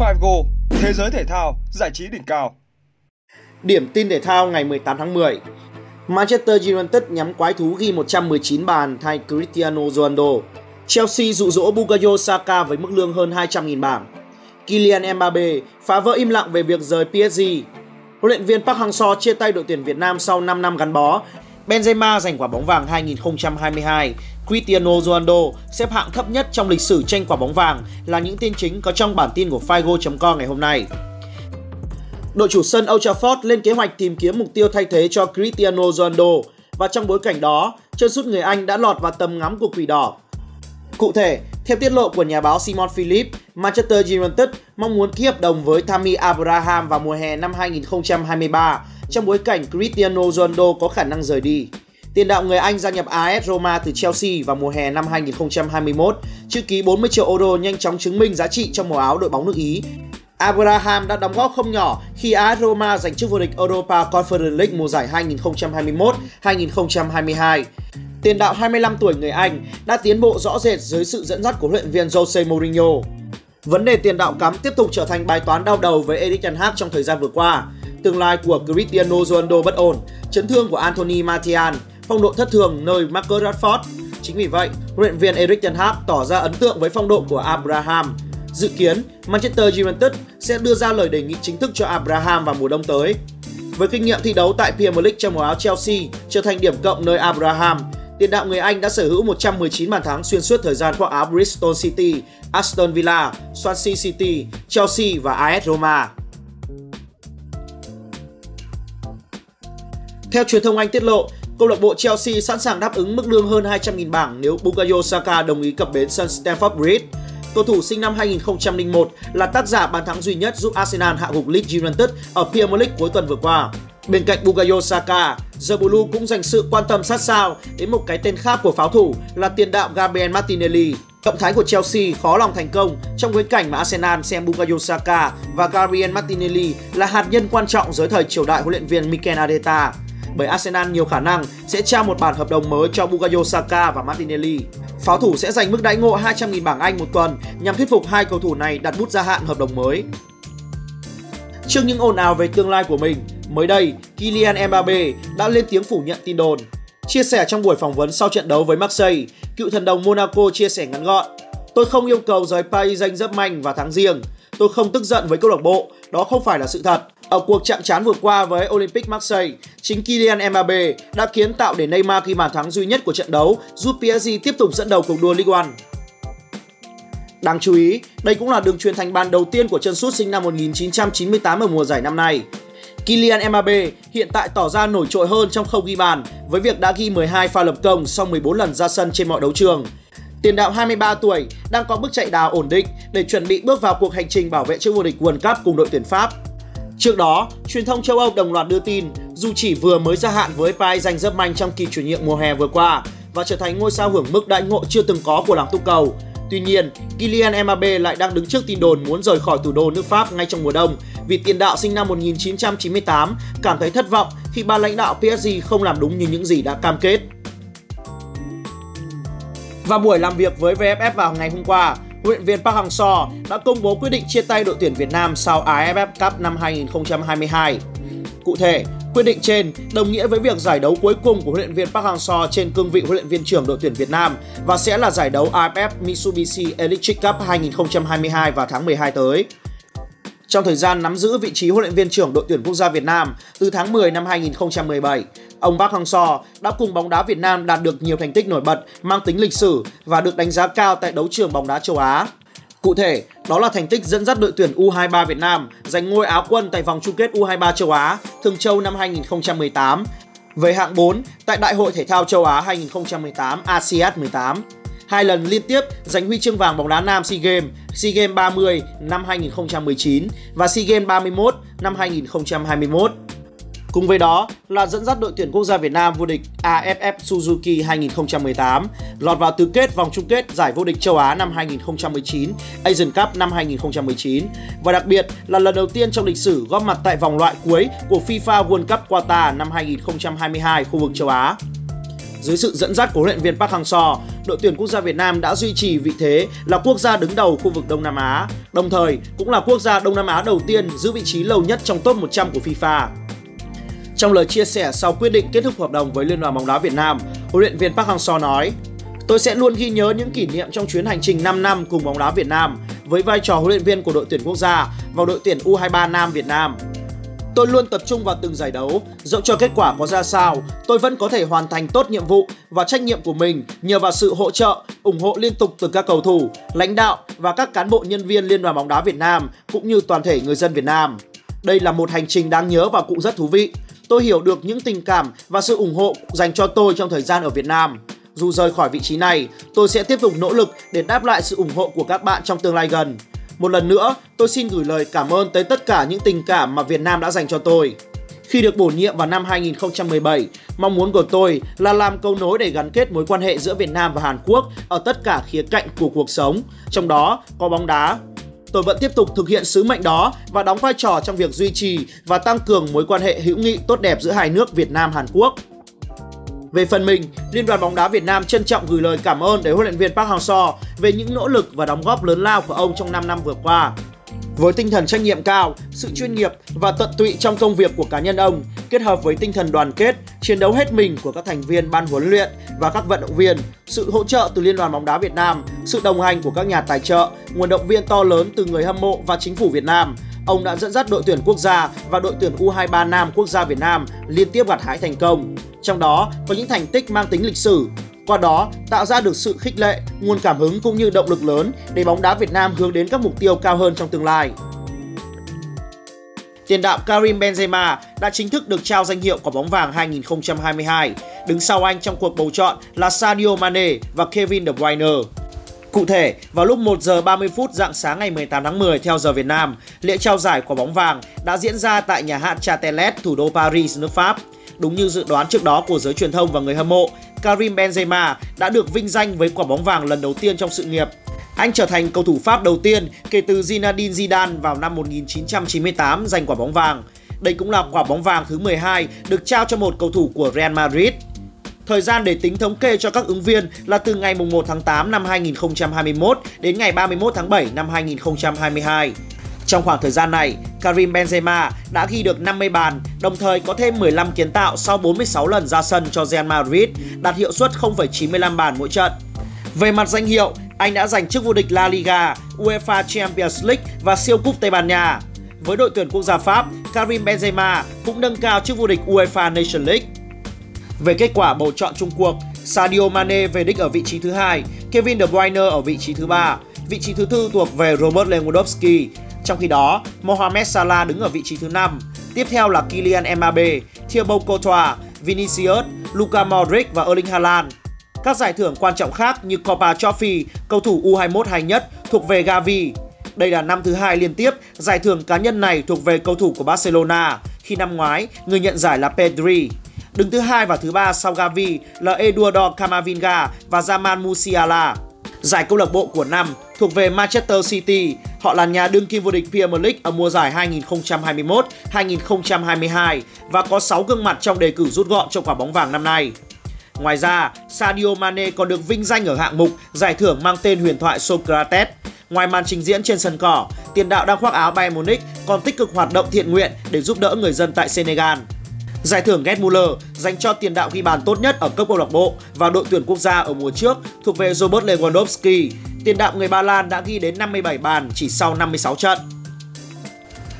Figo, thế giới thể thao, giải trí đỉnh cao. Điểm tin thể thao ngày 18 tháng 10 Manchester United nhắm quái thú ghi 119 bàn thay Cristiano Ronaldo. Chelsea dụ dỗ Bukayo Saka với mức lương hơn 200.000 bảng. Kylian Mbappe phá vỡ im lặng về việc rời PSG. Huấn luyện viên Park Hang-seo chia tay đội tuyển Việt Nam sau 5 năm gắn bó. Benzema giành quả bóng vàng 2022. Cristiano Ronaldo xếp hạng thấp nhất trong lịch sử tranh quả bóng vàng là những tin chính có trong bản tin của Figo.com ngày hôm nay. Đội chủ sân Old Trafford lên kế hoạch tìm kiếm mục tiêu thay thế cho Cristiano Ronaldo và trong bối cảnh đó, chân sút người Anh đã lọt vào tầm ngắm của Quỷ Đỏ. Cụ thể, theo tiết lộ của nhà báo Simon Philip, Manchester United mong muốn ký hợp đồng với Tammy Abraham vào mùa hè năm 2023 trong bối cảnh Cristiano Ronaldo có khả năng rời đi. Tiền đạo người Anh gia nhập AS Roma từ Chelsea vào mùa hè năm 2021, chữ ký 40 triệu euro nhanh chóng chứng minh giá trị trong màu áo đội bóng nước Ý. Abraham đã đóng góp không nhỏ khi AS Roma giành chức vô địch Europa Conference League mùa giải 2021-2022. Tiền đạo 25 tuổi người Anh đã tiến bộ rõ rệt dưới sự dẫn dắt của huấn luyện viên Jose Mourinho. Vấn đề tiền đạo cắm tiếp tục trở thành bài toán đau đầu với Erik ten Hag trong thời gian vừa qua. Tương lai của Cristiano Ronaldo bất ổn, chấn thương của Anthony Martial, phong độ thất thường nơi Marcus Rashford. Chính vì vậy, huấn luyện viên Erik ten Hag tỏ ra ấn tượng với phong độ của Abraham. Dự kiến, Manchester United sẽ đưa ra lời đề nghị chính thức cho Abraham vào mùa đông tới. Với kinh nghiệm thi đấu tại Premier League trong màu áo Chelsea trở thành điểm cộng nơi Abraham, tiền đạo người Anh đã sở hữu 119 bàn thắng xuyên suốt thời gian khoác áo Bristol City, Aston Villa, Swansea City, Chelsea và AS Roma. Theo truyền thông Anh tiết lộ, câu lạc bộ Chelsea sẵn sàng đáp ứng mức lương hơn 200.000 bảng nếu Bukayo Saka đồng ý cập bến sân Stamford Bridge. Cầu thủ sinh năm 2001 là tác giả bàn thắng duy nhất giúp Arsenal hạ gục Leeds United ở Premier League cuối tuần vừa qua. Bên cạnh Bukayo Saka, The Blue cũng dành sự quan tâm sát sao đến một cái tên khác của pháo thủ là tiền đạo Gabriel Martinelli. Động thái của Chelsea khó lòng thành công trong bối cảnh mà Arsenal xem Bukayo Saka và Gabriel Martinelli là hạt nhân quan trọng dưới thời triều đại huấn luyện viên Mikel Arteta bởi Arsenal nhiều khả năng sẽ trao một bản hợp đồng mới cho Bukayo Saka và Martinelli. Pháo thủ sẽ dành mức đãi ngộ 200.000 bảng Anh một tuần nhằm thuyết phục hai cầu thủ này đặt bút gia hạn hợp đồng mới. Trước những ồn ào về tương lai của mình, mới đây Kylian Mbappe đã lên tiếng phủ nhận tin đồn. Chia sẻ trong buổi phỏng vấn sau trận đấu với Marseille, cựu thần đồng Monaco chia sẻ ngắn gọn: "Tôi không yêu cầu rời Paris giành rất mạnh và tháng riêng. Tôi không tức giận với câu lạc bộ, đó không phải là sự thật. Ở cuộc chạm trán vừa qua với Olympic Marseille, chính Kylian Mbappe đã kiến tạo để Neymar ghi bàn thắng duy nhất của trận đấu, giúp PSG tiếp tục dẫn đầu cuộc đua Ligue 1. Đáng chú ý, đây cũng là đường truyền thành bàn đầu tiên của chân sút sinh năm 1998 ở mùa giải năm nay. Kylian Mbappe hiện tại tỏ ra nổi trội hơn trong không ghi bàn với việc đã ghi 12 pha lập công sau 14 lần ra sân trên mọi đấu trường. Tiền đạo 23 tuổi đang có bước chạy đà ổn định để chuẩn bị bước vào cuộc hành trình bảo vệ chức vô địch World Cup cùng đội tuyển Pháp. Trước đó, truyền thông châu Âu đồng loạt đưa tin dù chỉ vừa mới gia hạn với Paris giành rất manh trong kỳ chuyển nhượng mùa hè vừa qua và trở thành ngôi sao hưởng mức đại ngộ chưa từng có của làng tung cầu. Tuy nhiên, Kylian Mbappe lại đang đứng trước tin đồn muốn rời khỏi thủ đô nước Pháp ngay trong mùa đông vì tiền đạo sinh năm 1998 cảm thấy thất vọng khi ban lãnh đạo PSG không làm đúng như những gì đã cam kết. Và buổi làm việc với VFF vào ngày hôm qua, huấn luyện viên Park Hang-seo đã công bố quyết định chia tay đội tuyển Việt Nam sau AFF Cup năm 2022. Cụ thể, quyết định trên đồng nghĩa với việc giải đấu cuối cùng của huấn luyện viên Park Hang-seo trên cương vị huấn luyện viên trưởng đội tuyển Việt Nam và sẽ là giải đấu AFF Mitsubishi Electric Cup 2022 vào tháng 12 tới. Trong thời gian nắm giữ vị trí huấn luyện viên trưởng đội tuyển quốc gia Việt Nam từ tháng 10 năm 2017, ông Park Hang-seo đã cùng bóng đá Việt Nam đạt được nhiều thành tích nổi bật mang tính lịch sử và được đánh giá cao tại đấu trường bóng đá châu Á. Cụ thể, đó là thành tích dẫn dắt đội tuyển U23 Việt Nam giành ngôi Á quân tại vòng chung kết U23 châu Á Thường Châu năm 2018, về hạng 4 tại Đại hội Thể thao châu Á 2018 ASEAN 18 hai lần liên tiếp giành huy chương vàng bóng đá nam SEA Games, SEA Games 30 năm 2019 và SEA Games 31 năm 2021. Cùng với đó là dẫn dắt đội tuyển quốc gia Việt Nam vô địch AFF Suzuki 2018, lọt vào tứ kết vòng chung kết giải vô địch châu Á năm 2019, Asian Cup năm 2019 và đặc biệt là lần đầu tiên trong lịch sử góp mặt tại vòng loại cuối của FIFA World Cup Qatar năm 2022 khu vực châu Á dưới sự dẫn dắt của huấn luyện viên Park Hang-seo, đội tuyển quốc gia Việt Nam đã duy trì vị thế là quốc gia đứng đầu khu vực Đông Nam Á, đồng thời cũng là quốc gia Đông Nam Á đầu tiên giữ vị trí lâu nhất trong top 100 của FIFA. Trong lời chia sẻ sau quyết định kết thúc hợp đồng với Liên đoàn bóng đá Việt Nam, huấn luyện viên Park Hang-seo nói: Tôi sẽ luôn ghi nhớ những kỷ niệm trong chuyến hành trình 5 năm cùng bóng đá Việt Nam với vai trò huấn luyện viên của đội tuyển quốc gia và đội tuyển U23 Nam Việt Nam. Tôi luôn tập trung vào từng giải đấu, dẫu cho kết quả có ra sao, tôi vẫn có thể hoàn thành tốt nhiệm vụ và trách nhiệm của mình nhờ vào sự hỗ trợ, ủng hộ liên tục từ các cầu thủ, lãnh đạo và các cán bộ nhân viên Liên đoàn bóng đá Việt Nam cũng như toàn thể người dân Việt Nam. Đây là một hành trình đáng nhớ và cũng rất thú vị. Tôi hiểu được những tình cảm và sự ủng hộ dành cho tôi trong thời gian ở Việt Nam. Dù rời khỏi vị trí này, tôi sẽ tiếp tục nỗ lực để đáp lại sự ủng hộ của các bạn trong tương lai gần. Một lần nữa, tôi xin gửi lời cảm ơn tới tất cả những tình cảm mà Việt Nam đã dành cho tôi. Khi được bổ nhiệm vào năm 2017, mong muốn của tôi là làm câu nối để gắn kết mối quan hệ giữa Việt Nam và Hàn Quốc ở tất cả khía cạnh của cuộc sống, trong đó có bóng đá. Tôi vẫn tiếp tục thực hiện sứ mệnh đó và đóng vai trò trong việc duy trì và tăng cường mối quan hệ hữu nghị tốt đẹp giữa hai nước Việt Nam Hàn Quốc. Về phần mình, Liên đoàn bóng đá Việt Nam trân trọng gửi lời cảm ơn đến huấn luyện viên Park Hang-seo về những nỗ lực và đóng góp lớn lao của ông trong 5 năm vừa qua. Với tinh thần trách nhiệm cao, sự chuyên nghiệp và tận tụy trong công việc của cá nhân ông, kết hợp với tinh thần đoàn kết, chiến đấu hết mình của các thành viên ban huấn luyện và các vận động viên, sự hỗ trợ từ Liên đoàn bóng đá Việt Nam, sự đồng hành của các nhà tài trợ, nguồn động viên to lớn từ người hâm mộ và chính phủ Việt Nam, ông đã dẫn dắt đội tuyển quốc gia và đội tuyển U23 Nam quốc gia Việt Nam liên tiếp gặt hái thành công. Trong đó có những thành tích mang tính lịch sử, qua đó tạo ra được sự khích lệ, nguồn cảm hứng cũng như động lực lớn để bóng đá Việt Nam hướng đến các mục tiêu cao hơn trong tương lai. Tiền đạo Karim Benzema đã chính thức được trao danh hiệu quả bóng vàng 2022. Đứng sau anh trong cuộc bầu chọn là Sadio Mane và Kevin De Bruyne. Cụ thể, vào lúc 1 giờ 30 phút dạng sáng ngày 18 tháng 10 theo giờ Việt Nam, lễ trao giải quả bóng vàng đã diễn ra tại nhà hát Châtelet, thủ đô Paris, nước Pháp. Đúng như dự đoán trước đó của giới truyền thông và người hâm mộ, Karim Benzema đã được vinh danh với quả bóng vàng lần đầu tiên trong sự nghiệp. Anh trở thành cầu thủ Pháp đầu tiên kể từ Zinedine Zidane vào năm 1998 giành quả bóng vàng. Đây cũng là quả bóng vàng thứ 12 được trao cho một cầu thủ của Real Madrid. Thời gian để tính thống kê cho các ứng viên là từ ngày 1 tháng 8 năm 2021 đến ngày 31 tháng 7 năm 2022. Trong khoảng thời gian này, Karim Benzema đã ghi được 50 bàn, đồng thời có thêm 15 kiến tạo sau 46 lần ra sân cho Real Madrid, đạt hiệu suất 0,95 bàn mỗi trận. Về mặt danh hiệu, anh đã giành chức vô địch La Liga, UEFA Champions League và siêu cúp Tây Ban Nha. Với đội tuyển quốc gia Pháp, Karim Benzema cũng nâng cao chức vô địch UEFA Nation League. Về kết quả bầu chọn chung cuộc, Sadio Mane về đích ở vị trí thứ hai, Kevin De Bruyne ở vị trí thứ ba, vị trí thứ tư thuộc về Robert Lewandowski. Trong khi đó, Mohamed Salah đứng ở vị trí thứ năm. Tiếp theo là Kylian Mbappe, Thibaut Courtois, Vinicius, Luka Modric và Erling Haaland. Các giải thưởng quan trọng khác như Copa Trophy, cầu thủ U21 hay nhất thuộc về Gavi. Đây là năm thứ hai liên tiếp giải thưởng cá nhân này thuộc về cầu thủ của Barcelona, khi năm ngoái người nhận giải là Pedri. Đứng thứ hai và thứ ba sau Gavi là Eduardo Camavinga và Jamal Musiala. Giải câu lạc bộ của năm thuộc về Manchester City. Họ là nhà đương kim vô địch Premier League ở mùa giải 2021-2022 và có 6 gương mặt trong đề cử rút gọn cho quả bóng vàng năm nay. Ngoài ra, Sadio Mane còn được vinh danh ở hạng mục giải thưởng mang tên huyền thoại Socrates. Ngoài màn trình diễn trên sân cỏ, tiền đạo đang khoác áo Bayern Munich còn tích cực hoạt động thiện nguyện để giúp đỡ người dân tại Senegal. Giải thưởng Gerd Muller dành cho tiền đạo ghi bàn tốt nhất ở cấp câu lạc bộ và đội tuyển quốc gia ở mùa trước thuộc về Robert Lewandowski. Tiền đạo người Ba Lan đã ghi đến 57 bàn chỉ sau 56 trận.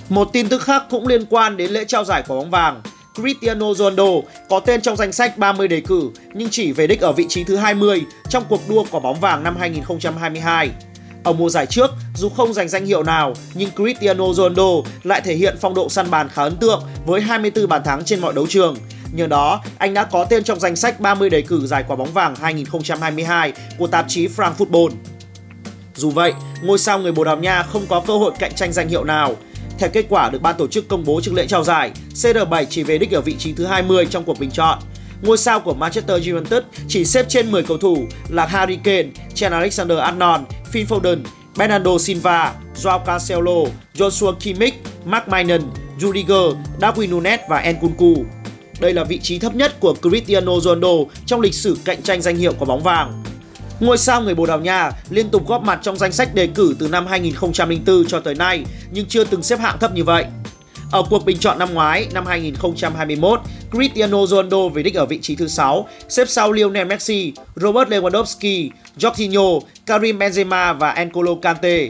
Một tin tức khác cũng liên quan đến lễ trao giải quả bóng vàng. Cristiano Ronaldo có tên trong danh sách 30 đề cử nhưng chỉ về đích ở vị trí thứ 20 trong cuộc đua quả bóng vàng năm 2022. Ở mùa giải trước, dù không giành danh hiệu nào, nhưng Cristiano Ronaldo lại thể hiện phong độ săn bàn khá ấn tượng với 24 bàn thắng trên mọi đấu trường. Nhờ đó, anh đã có tên trong danh sách 30 đề cử giải quả bóng vàng 2022 của tạp chí Frank Football. Dù vậy, ngôi sao người Bồ Đào Nha không có cơ hội cạnh tranh danh hiệu nào. Theo kết quả được ban tổ chức công bố trước lễ trao giải, CR7 chỉ về đích ở vị trí thứ 20 trong cuộc bình chọn. Ngôi sao của Manchester United chỉ xếp trên 10 cầu thủ là Harry Kane, Trent Alexander-Arnold, Phil Foden, Bernardo Silva, Joao Cancelo, Joshua Kimmich, Mark Maignan, Rudiger, Darwin Nunes và Nkunku. Đây là vị trí thấp nhất của Cristiano Ronaldo trong lịch sử cạnh tranh danh hiệu quả bóng vàng. Ngôi sao người Bồ Đào Nha liên tục góp mặt trong danh sách đề cử từ năm 2004 cho tới nay nhưng chưa từng xếp hạng thấp như vậy. Ở cuộc bình chọn năm ngoái, năm 2021, Cristiano Ronaldo về đích ở vị trí thứ 6, xếp sau Lionel Messi, Robert Lewandowski, Jorginho, Karim Benzema và N'Golo Kante.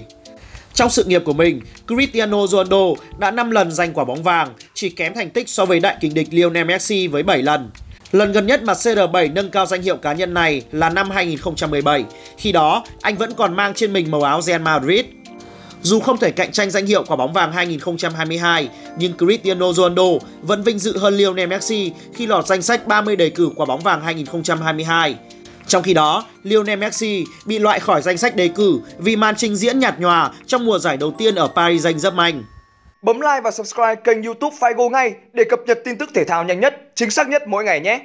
Trong sự nghiệp của mình, Cristiano Ronaldo đã 5 lần giành quả bóng vàng, chỉ kém thành tích so với đại kình địch Lionel Messi với 7 lần. Lần gần nhất mà CR7 nâng cao danh hiệu cá nhân này là năm 2017, khi đó anh vẫn còn mang trên mình màu áo Real Madrid. Dù không thể cạnh tranh danh hiệu quả bóng vàng 2022, nhưng Cristiano Ronaldo vẫn vinh dự hơn Lionel Messi khi lọt danh sách 30 đề cử quả bóng vàng 2022. Trong khi đó, Lionel Messi bị loại khỏi danh sách đề cử vì màn trình diễn nhạt nhòa trong mùa giải đầu tiên ở Paris Saint-Germain. Bấm like và subscribe kênh YouTube Figo ngay để cập nhật tin tức thể thao nhanh nhất, chính xác nhất mỗi ngày nhé.